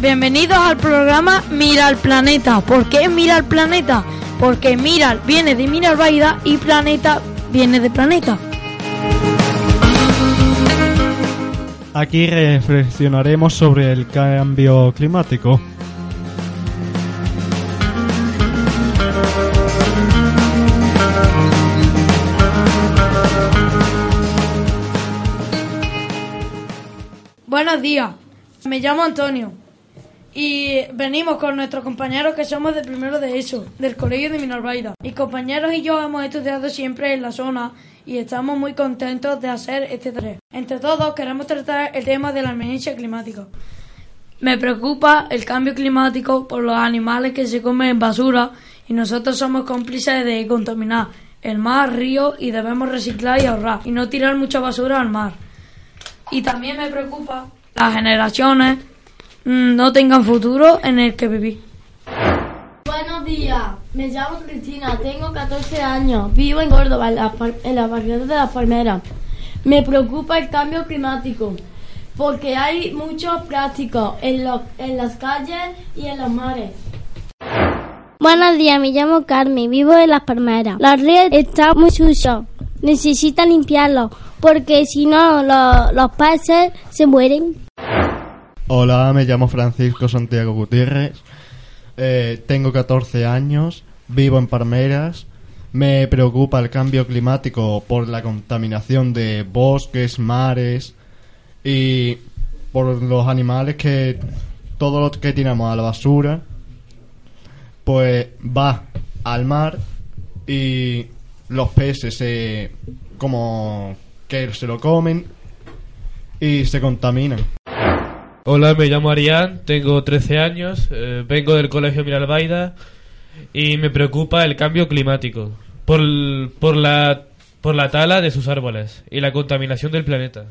Bienvenidos al programa Mira al Planeta. ¿Por qué Mira al Planeta? Porque Miral viene de Miralbaida y Planeta viene de Planeta. Aquí reflexionaremos sobre el cambio climático. Buenos días, me llamo Antonio y venimos con nuestros compañeros que somos de primero de ESO, del Colegio de Minorvaida. Y compañeros y yo hemos estudiado siempre en la zona y estamos muy contentos de hacer este tarea. Entre todos queremos tratar el tema de la emergencia climática. Me preocupa el cambio climático por los animales que se comen basura y nosotros somos cómplices de contaminar el mar, río y debemos reciclar y ahorrar y no tirar mucha basura al mar. Y también me preocupa las generaciones no tengan futuro en el que vivir. Buenos días, me llamo Cristina, tengo 14 años, vivo en Córdoba, en la, par- en la barriada de las Palmeras. Me preocupa el cambio climático porque hay mucho plástico en, lo- en las calles y en los mares. Buenos días, me llamo Carmen, vivo en Las Palmeras. Los ríos están muy sucios, necesitan limpiarlos, porque si no lo- los peces se mueren. Hola, me llamo Francisco Santiago Gutiérrez. eh, tengo 14 años, vivo en Palmeras. Me preocupa el cambio climático por la contaminación de bosques, mares y por los animales que todo lo que tiramos a la basura pues va al mar y los peces se como que se lo comen y se contaminan. Hola, me llamo Arián, tengo 13 años, eh, vengo del Colegio Miralbaida y me preocupa el cambio climático por, por, la, por la tala de sus árboles y la contaminación del planeta.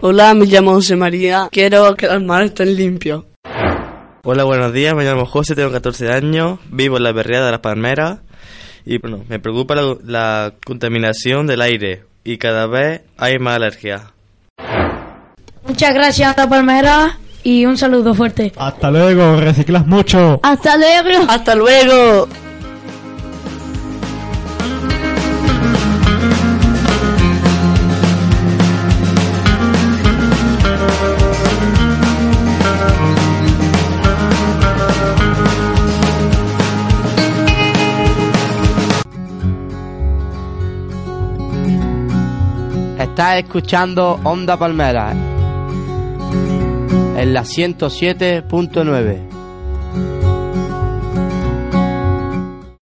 Hola, me llamo José María. Quiero que los mares estén limpios. Hola, buenos días. Me llamo José, tengo 14 años, vivo en la berriada de las Palmeras y bueno, me preocupa la, la contaminación del aire y cada vez hay más alergias. Muchas gracias, Palmera, y un saludo fuerte. Hasta luego, reciclas mucho. ¡Hasta luego! ¡Hasta luego! Estás escuchando Onda Palmera en la 107.9.